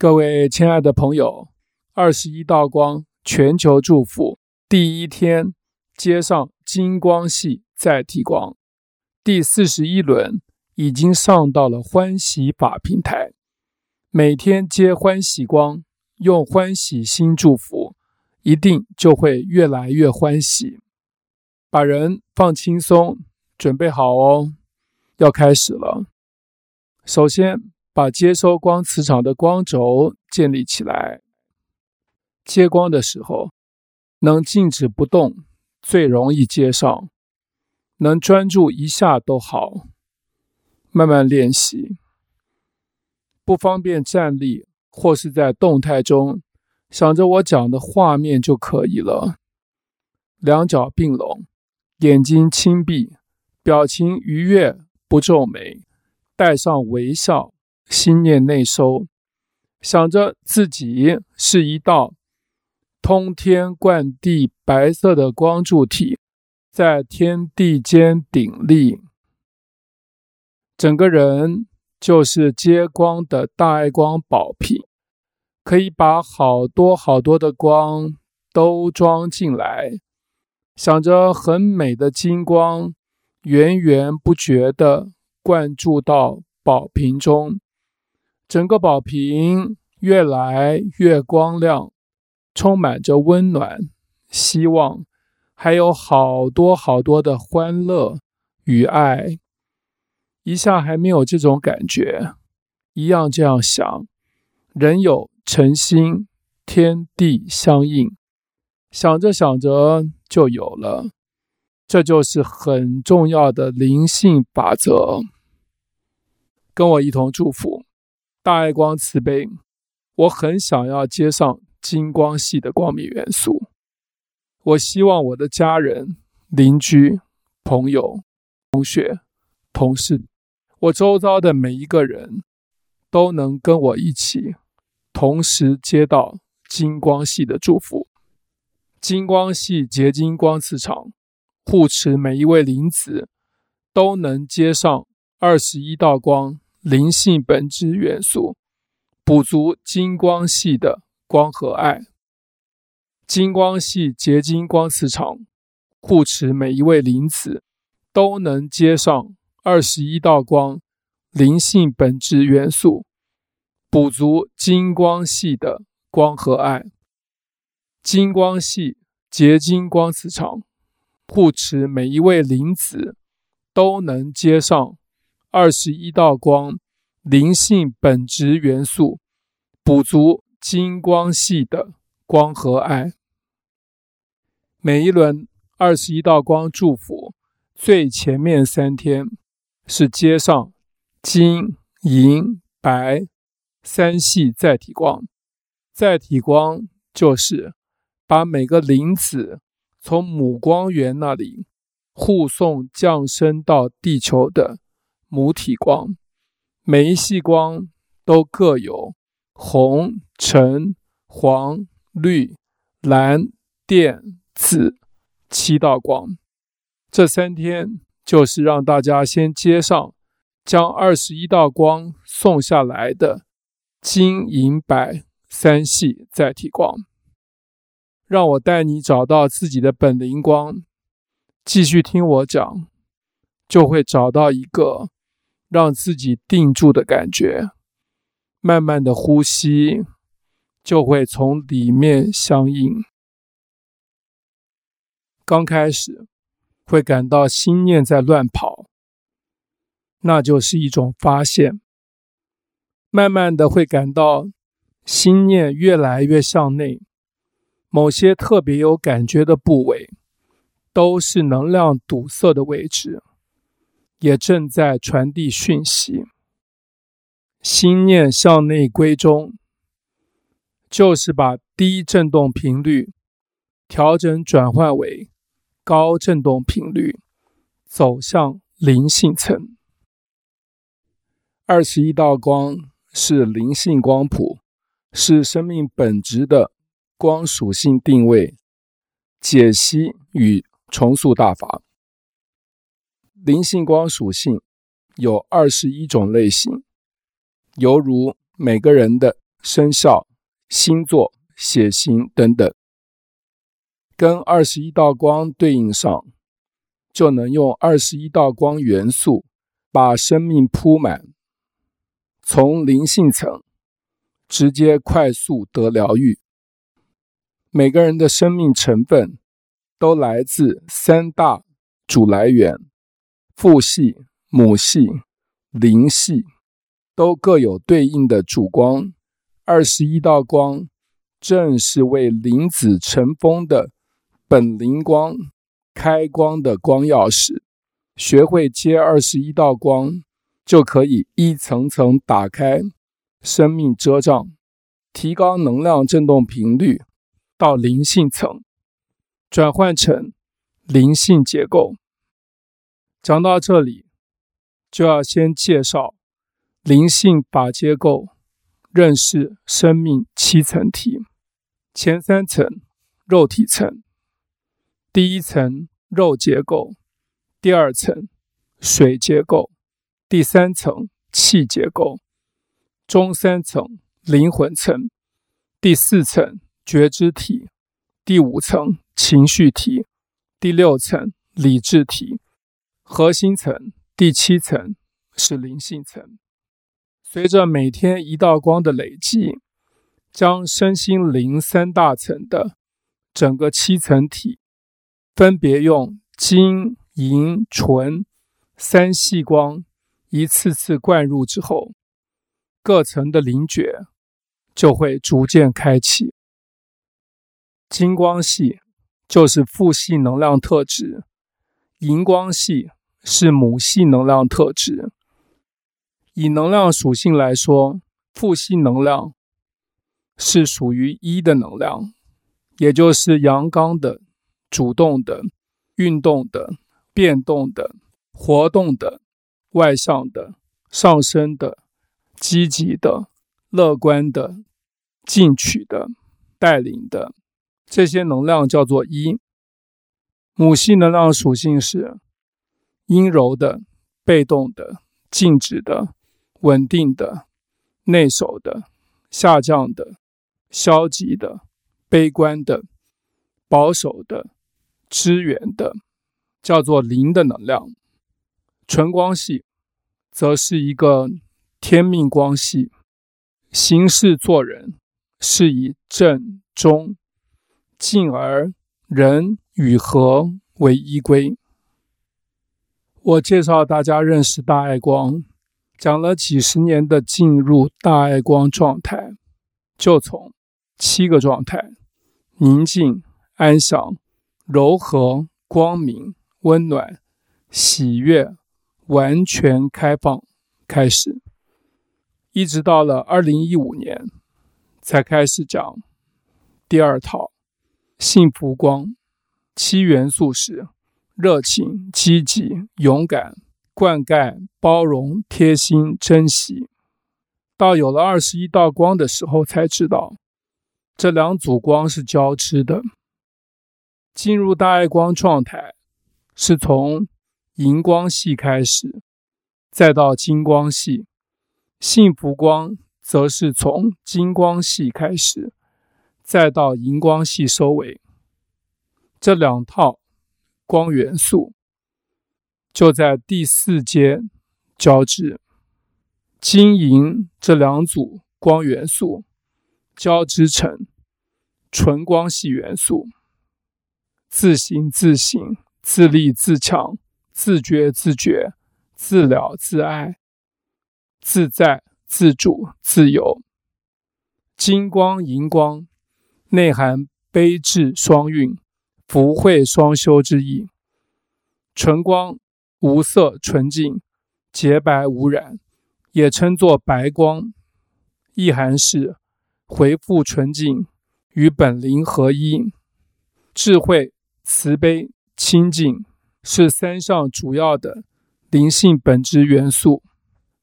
各位亲爱的朋友，二十一道光全球祝福第一天接上金光系载体光，第四十一轮已经上到了欢喜法平台，每天接欢喜光，用欢喜心祝福，一定就会越来越欢喜。把人放轻松，准备好哦，要开始了。首先。把接收光磁场的光轴建立起来。接光的时候，能静止不动，最容易接上。能专注一下都好，慢慢练习。不方便站立或是在动态中，想着我讲的画面就可以了。两脚并拢，眼睛轻闭，表情愉悦，不皱眉，带上微笑。心念内收，想着自己是一道通天贯地白色的光柱体，在天地间鼎立，整个人就是接光的大爱光宝瓶，可以把好多好多的光都装进来。想着很美的金光，源源不绝地灌注到宝瓶中。整个宝瓶越来越光亮，充满着温暖、希望，还有好多好多的欢乐与爱。一下还没有这种感觉，一样这样想。人有诚心，天地相应，想着想着就有了。这就是很重要的灵性法则。跟我一同祝福。大爱光慈悲，我很想要接上金光系的光明元素。我希望我的家人、邻居、朋友、同学、同事，我周遭的每一个人都能跟我一起，同时接到金光系的祝福。金光系结晶光磁场护持每一位灵子，都能接上二十一道光。灵性本质元素，补足金光系的光和爱。金光系结晶光磁场护持每一位灵子，都能接上二十一道光。灵性本质元素，补足金光系的光和爱。金光系结晶光磁场护持每一位灵子，都能接上。二十一道光，灵性本质元素，补足金光系的光和爱。每一轮二十一道光祝福，最前面三天是接上金银白三系载体光，载体光就是把每个灵子从母光源那里护送降生到地球的。母体光，每一系光都各有红、橙、黄、绿、蓝、靛、紫七道光。这三天就是让大家先接上，将二十一道光送下来的金银白三系载体光。让我带你找到自己的本灵光，继续听我讲，就会找到一个。让自己定住的感觉，慢慢的呼吸，就会从里面相应。刚开始会感到心念在乱跑，那就是一种发现。慢慢的会感到心念越来越向内，某些特别有感觉的部位，都是能量堵塞的位置。也正在传递讯息，心念向内归中，就是把低振动频率调整转换为高振动频率，走向灵性层。二十一道光是灵性光谱，是生命本质的光属性定位、解析与重塑大法。灵性光属性有二十一种类型，犹如每个人的生肖、星座、血型等等，跟二十一道光对应上，就能用二十一道光元素把生命铺满，从灵性层直接快速得疗愈。每个人的生命成分都来自三大主来源：父系、母系、灵系，都各有对应的主光。二十一道光正是为灵子成风的本灵光开光的光钥匙。学会接二十一道光，就可以一层层打开生命遮障，提高能量振动频率。到灵性层，转换成灵性结构。讲到这里，就要先介绍灵性把结构，认识生命七层体。前三层肉体层，第一层肉结构，第二层水结构，第三层气结构，中三层灵魂层，第四层。觉知体，第五层情绪体，第六层理智体，核心层，第七层是灵性层。随着每天一道光的累积，将身心灵三大层的整个七层体，分别用金、银、纯三细光一次次灌入之后，各层的灵觉就会逐渐开启。金光系就是父系能量特质，银光系是母系能量特质。以能量属性来说，父系能量是属于一的能量，也就是阳刚的、主动的、运动的、变动的、活动的、外向的、上升的、积极的、乐观的、进取的、带领的。这些能量叫做一。母系能量属性是阴柔的、被动的、静止的、稳定的、内守的、下降的、消极的、悲观的、保守的、支援的，叫做零的能量。纯光系则是一个天命光系，行事做人是以正中。进而人与和为依归。我介绍大家认识大爱光，讲了几十年的进入大爱光状态，就从七个状态：宁静、安详、柔和、光明、温暖、喜悦、完全开放开始，一直到了二零一五年，才开始讲第二套。幸福光，七元素时热情、积极、勇敢、灌溉、包容、贴心、珍惜。到有了二十一道光的时候，才知道这两组光是交织的。进入大爱光状态，是从银光系开始，再到金光系；幸福光则是从金光系开始。再到银光系收尾，这两套光元素就在第四阶交织，金银这两组光元素交织成纯光系元素，自行自省、自立自强、自觉自觉、自了自爱、自在自主、自由，金光银光。内含悲智双运、福慧双修之意。纯光无色纯净、洁白无染，也称作白光，意涵是回复纯净与本灵合一。智慧、慈悲、清净是三项主要的灵性本质元素，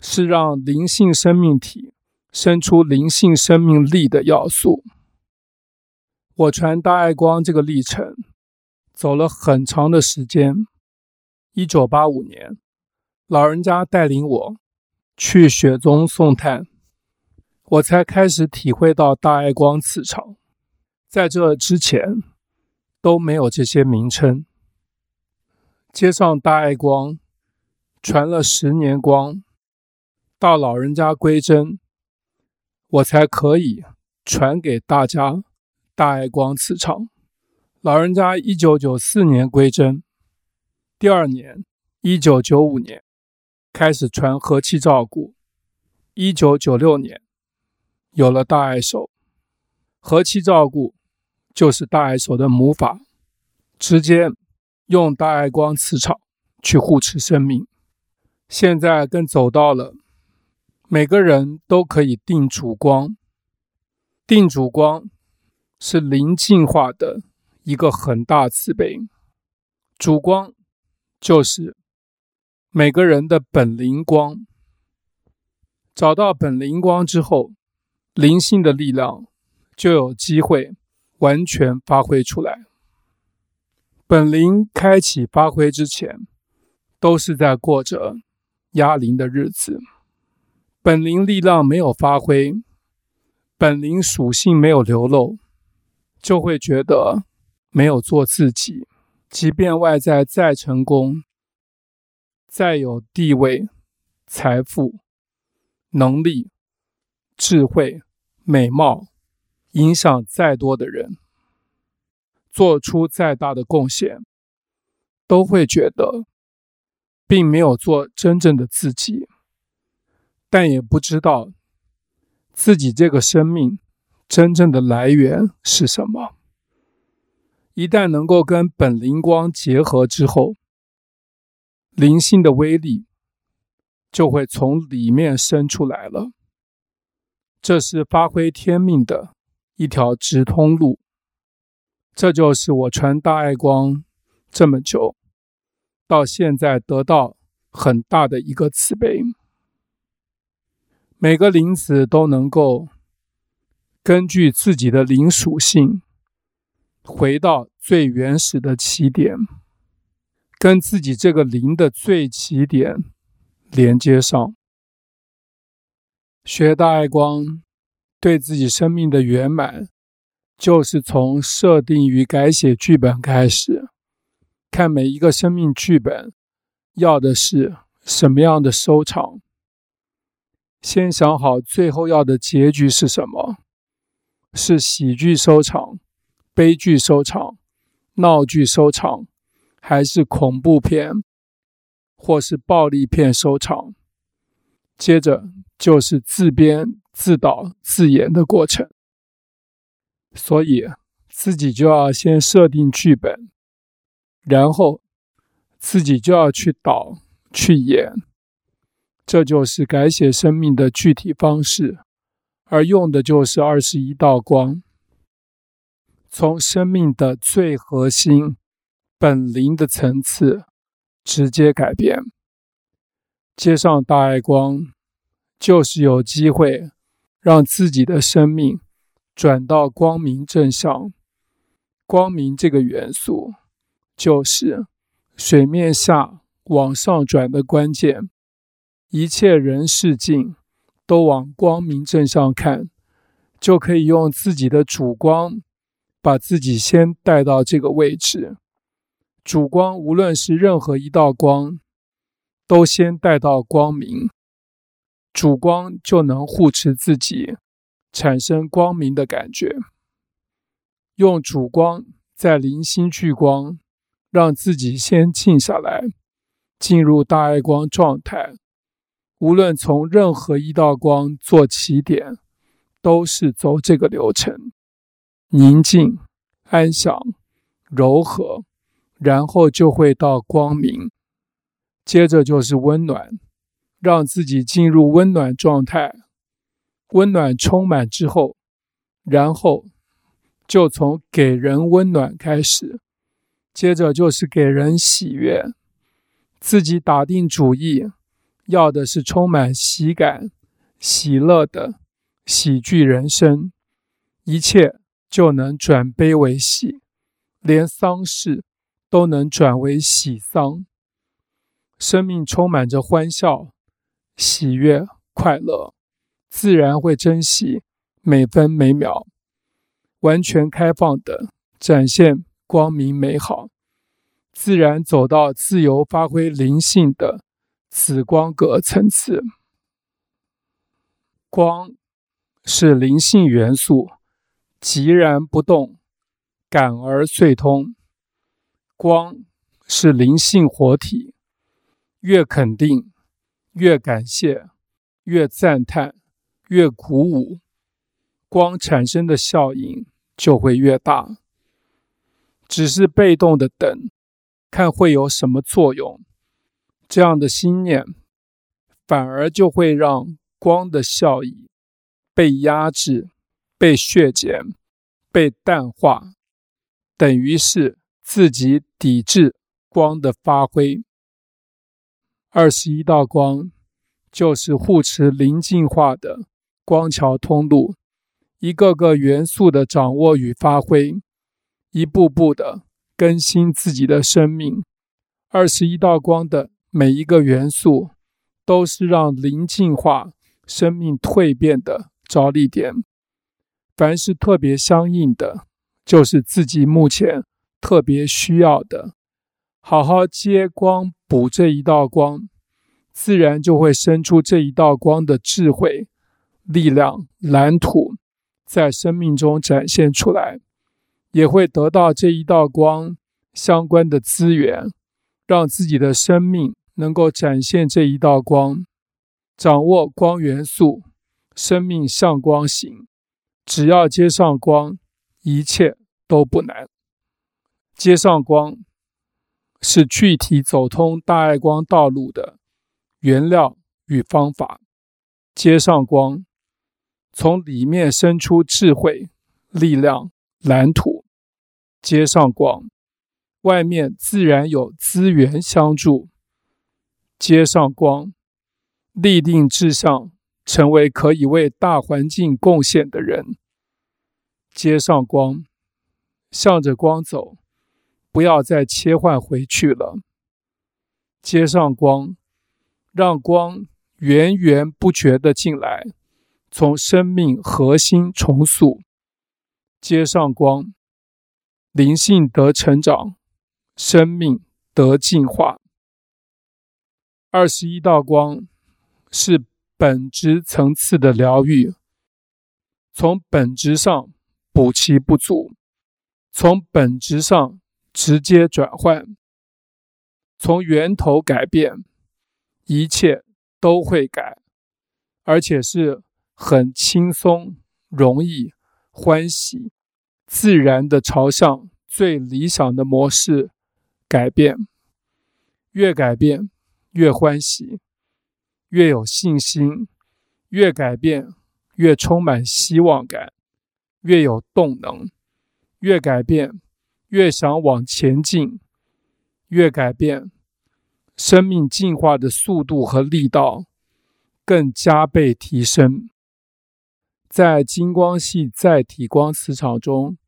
是让灵性生命体生出灵性生命力的要素。我传大爱光这个历程，走了很长的时间。一九八五年，老人家带领我去雪中送炭。我才开始体会到大爱光磁场。在这之前都没有这些名称。接上大爱光，传了十年光，到老人家归真，我才可以传给大家大爱光磁场。老人家一九九四年归真，第二年一九九五年开始传和气照顾，一九九六年有了大爱手，和气照顾就是大爱手的母法，直接用大爱光磁场去护持生命。现在更走到了每个人都可以定主光，定主光是灵进化的一个很大慈悲。主光就是每个人的本灵光，找到本灵光之后，灵性的力量就有机会完全发挥出来。本灵开启发挥之前，都是在过着。压灵的日子，本灵力量没有发挥，本灵属性没有流露，就会觉得没有做自己。即便外在再成功、再有地位、财富、能力、智慧、美貌，影响再多的人，做出再大的贡献，都会觉得。并没有做真正的自己，但也不知道自己这个生命真正的来源是什么。一旦能够跟本灵光结合之后，灵性的威力就会从里面生出来了。这是发挥天命的一条直通路。这就是我传大爱光这么久。到现在得到很大的一个慈悲，每个灵子都能够根据自己的灵属性，回到最原始的起点，跟自己这个灵的最起点连接上。学大爱光，对自己生命的圆满，就是从设定与改写剧本开始。看每一个生命剧本，要的是什么样的收场？先想好最后要的结局是什么？是喜剧收场、悲剧收场、闹剧收场，还是恐怖片，或是暴力片收场？接着就是自编、自导、自演的过程。所以自己就要先设定剧本。然后自己就要去导、去演，这就是改写生命的具体方式，而用的就是二十一道光，从生命的最核心、本灵的层次直接改变。接上大爱光，就是有机会让自己的生命转到光明正向。光明这个元素。就是水面下往上转的关键，一切人事境都往光明正上看，就可以用自己的主光把自己先带到这个位置。主光无论是任何一道光，都先带到光明，主光就能护持自己，产生光明的感觉。用主光在零星聚光。让自己先静下来，进入大爱光状态。无论从任何一道光做起点，都是走这个流程：宁静、安详、柔和，然后就会到光明。接着就是温暖，让自己进入温暖状态。温暖充满之后，然后就从给人温暖开始。接着就是给人喜悦，自己打定主意，要的是充满喜感、喜乐的喜剧人生，一切就能转悲为喜，连丧事都能转为喜丧。生命充满着欢笑、喜悦、快乐，自然会珍惜每分每秒，完全开放的展现光明美好，自然走到自由发挥灵性的此光格层次。光是灵性元素，寂然不动，感而遂通。光是灵性活体，越肯定，越感谢，越赞叹，越鼓舞，光产生的效应就会越大。只是被动的等，看会有什么作用，这样的心念，反而就会让光的效益被压制、被削减、被淡化，等于是。自己抵制光的发挥。二十一道光就是护持灵净化的光桥通路，一个个元素的掌握与发挥，一步步的更新自己的生命。二十一道光的每一个元素，都是让灵净化生命蜕变的着力点。凡是特别相应的，就是自己目前。特别需要的，好好接光补这一道光，自然就会生出这一道光的智慧、力量、蓝图，在生命中展现出来，也会得到这一道光相关的资源，让自己的生命能够展现这一道光，掌握光元素，生命向光行，只要接上光，一切都不难。接上光是具体走通大爱光道路的原料与方法。接上光，从里面生出智慧、力量、蓝图。接上光，外面自然有资源相助。接上光，立定志向，成为可以为大环境贡献的人。接上光，向着光走。不要再切换回去了。接上光，让光源源不绝地进来，从生命核心重塑。接上光，灵性得成长，生命得进化。二十一道光是本质层次的疗愈，从本质上补其不足，从本质上。直接转换，从源头改变，一切都会改，而且是很轻松、容易、欢喜、自然的朝向最理想的模式改变。越改变越欢喜，越有信心；越改变越充满希望感，越有动能；越改变。越想往前进，越改变，生命进化的速度和力道更加倍提升。在金光系载体光磁场中，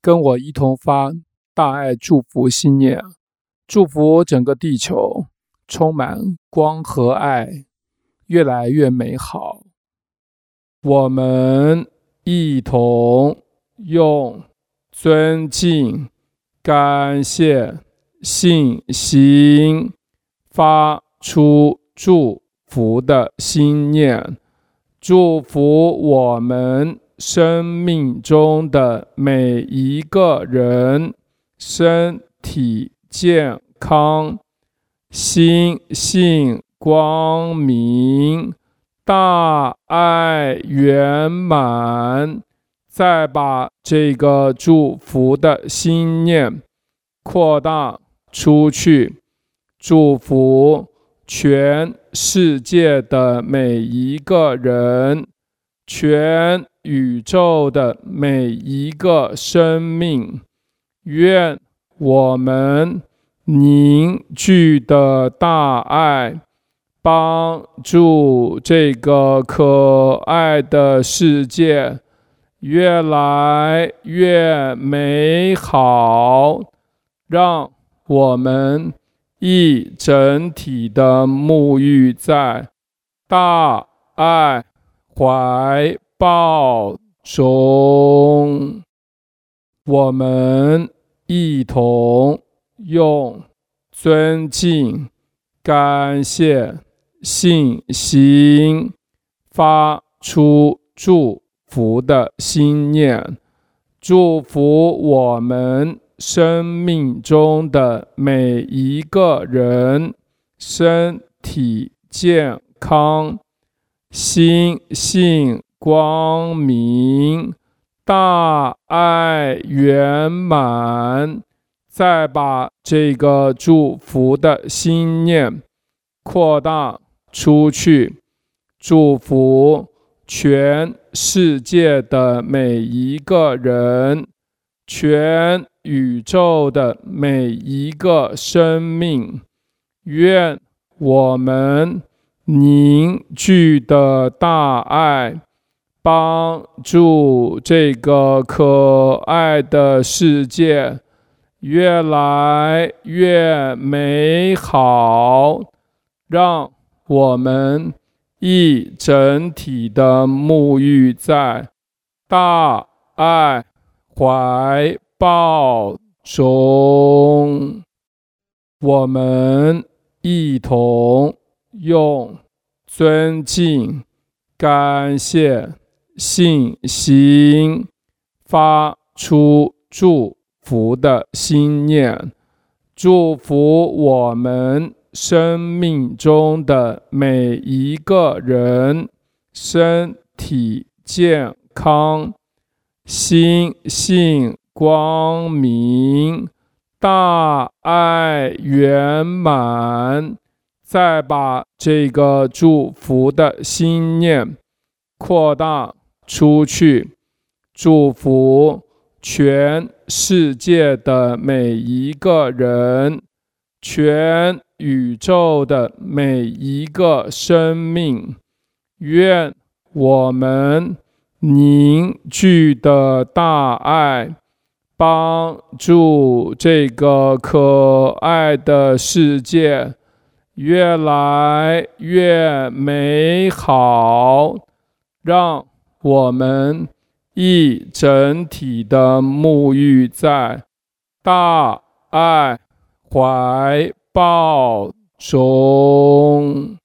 跟我一同发大爱祝福心念，祝福整个地球充满光和爱，越来越美好。我们一同用尊敬。感谢信心，发出祝福的心念，祝福我们生命中的每一个人身体健康，心性光明，大爱圆满。再把这个祝福的心念扩大出去，祝福全世界的每一个人，全宇宙的每一个生命。愿我们凝聚的大爱，帮助这个可爱的世界。越来越美好，让我们一整体的沐浴在大爱怀抱中。我们一同用尊敬、感谢、信心，发出祝福的心念，祝福我们生命中的每一个人身体健康，心性光明。大爱圆满，再把这个祝福的心念扩大出去，祝福全世界的每一个人，全宇宙的每一个生命。愿我们凝聚的大爱。帮助这个可爱的世界越来越美好，让我们一整体的沐浴在大爱怀抱中。我们一同用尊敬、感谢。信心发出祝福的心念，祝福我们生命中的每一个人身体健康，心性光明，大爱圆满。再把这个祝福的心念扩大。出去，祝福全世界的每一个人，全宇宙的每一个生命。愿我们凝聚的大爱，帮助这个可爱的世界越来越美好，让。我们一整体的沐浴在大爱怀报中。